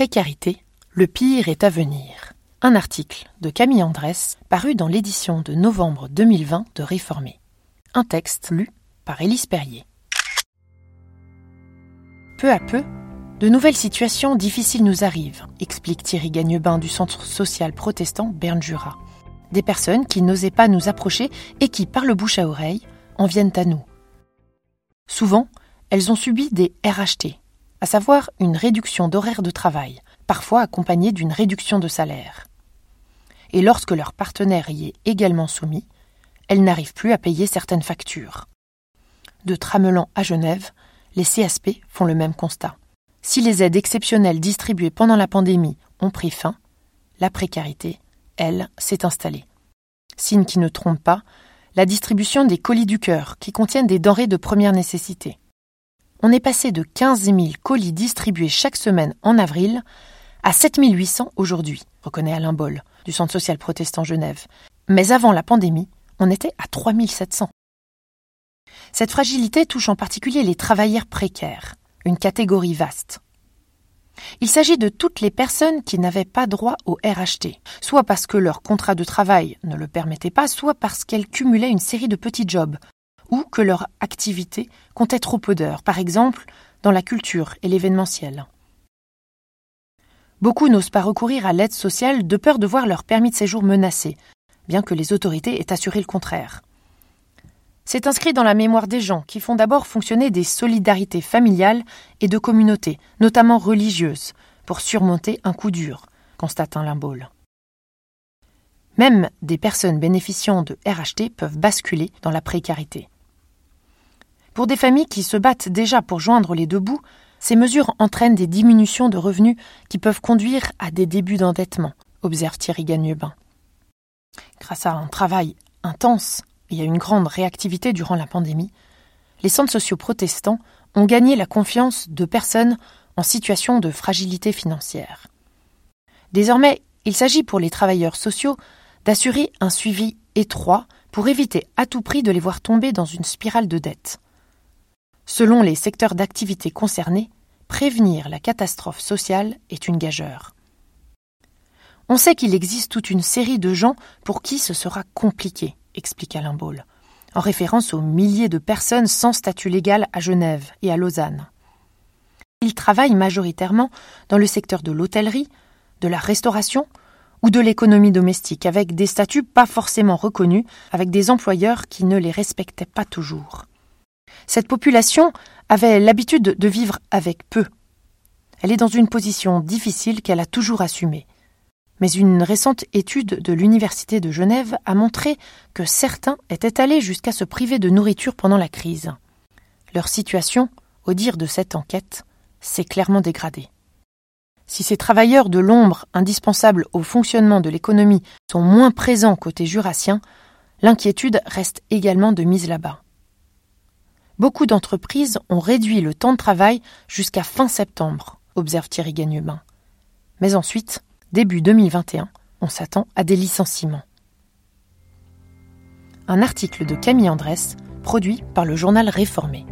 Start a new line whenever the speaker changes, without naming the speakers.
Précarité, le pire est à venir. Un article de Camille Andrès paru dans l'édition de novembre 2020 de Réformé. Un texte lu par Élise Perrier. Peu à peu, de nouvelles situations difficiles nous arrivent, explique Thierry Gagnebin du Centre social protestant Berne Jura. Des personnes qui n'osaient pas nous approcher et qui, par le bouche à oreille, en viennent à nous. Souvent, elles ont subi des RHT, à savoir une réduction d'horaire de travail, parfois accompagnée d'une réduction de salaire. Et lorsque leur partenaire y est également soumis, elles n'arrivent plus à payer certaines factures. De Tramelan à Genève, les CSP font le même constat. Si les aides exceptionnelles distribuées pendant la pandémie ont pris fin, la précarité, elle, s'est installée. Signe qui ne trompe pas, la distribution des colis du cœur, qui contiennent des denrées de première nécessité. On est passé de 15 000 colis distribués chaque semaine en avril à 7 800 aujourd'hui, reconnaît Alain Boll, du Centre social protestant Genève. Mais avant la pandémie, on était à 3 700. Cette fragilité touche en particulier les travailleurs précaires une catégorie vaste. Il s'agit de toutes les personnes qui n'avaient pas droit au RHT, soit parce que leur contrat de travail ne le permettait pas, soit parce qu'elles cumulaient une série de petits jobs, ou que leur activité comptait trop peu d'heures, par exemple dans la culture et l'événementiel. Beaucoup n'osent pas recourir à l'aide sociale de peur de voir leur permis de séjour menacé, bien que les autorités aient assuré le contraire. C'est inscrit dans la mémoire des gens qui font d'abord fonctionner des solidarités familiales et de communautés, notamment religieuses, pour surmonter un coup dur, constate un Limbaud. Même des personnes bénéficiant de RHT peuvent basculer dans la précarité. Pour des familles qui se battent déjà pour joindre les deux bouts, ces mesures entraînent des diminutions de revenus qui peuvent conduire à des débuts d'endettement, observe Thierry Gagnebin. Grâce à un travail intense y a une grande réactivité durant la pandémie, les centres sociaux protestants ont gagné la confiance de personnes en situation de fragilité financière. Désormais, il s'agit pour les travailleurs sociaux d'assurer un suivi étroit pour éviter à tout prix de les voir tomber dans une spirale de dette. Selon les secteurs d'activité concernés, prévenir la catastrophe sociale est une gageure. On sait qu'il existe toute une série de gens pour qui ce sera compliqué explique Alain en référence aux milliers de personnes sans statut légal à Genève et à Lausanne. Ils travaillent majoritairement dans le secteur de l'hôtellerie, de la restauration ou de l'économie domestique, avec des statuts pas forcément reconnus, avec des employeurs qui ne les respectaient pas toujours. Cette population avait l'habitude de vivre avec peu. Elle est dans une position difficile qu'elle a toujours assumée. Mais une récente étude de l'Université de Genève a montré que certains étaient allés jusqu'à se priver de nourriture pendant la crise. Leur situation, au dire de cette enquête, s'est clairement dégradée. Si ces travailleurs de l'ombre indispensables au fonctionnement de l'économie sont moins présents côté jurassien, l'inquiétude reste également de mise là-bas. Beaucoup d'entreprises ont réduit le temps de travail jusqu'à fin septembre, observe Thierry Gagnebin. Mais ensuite, début 2021, on s'attend à des licenciements. Un article de Camille Andrès, produit par le journal Réformé.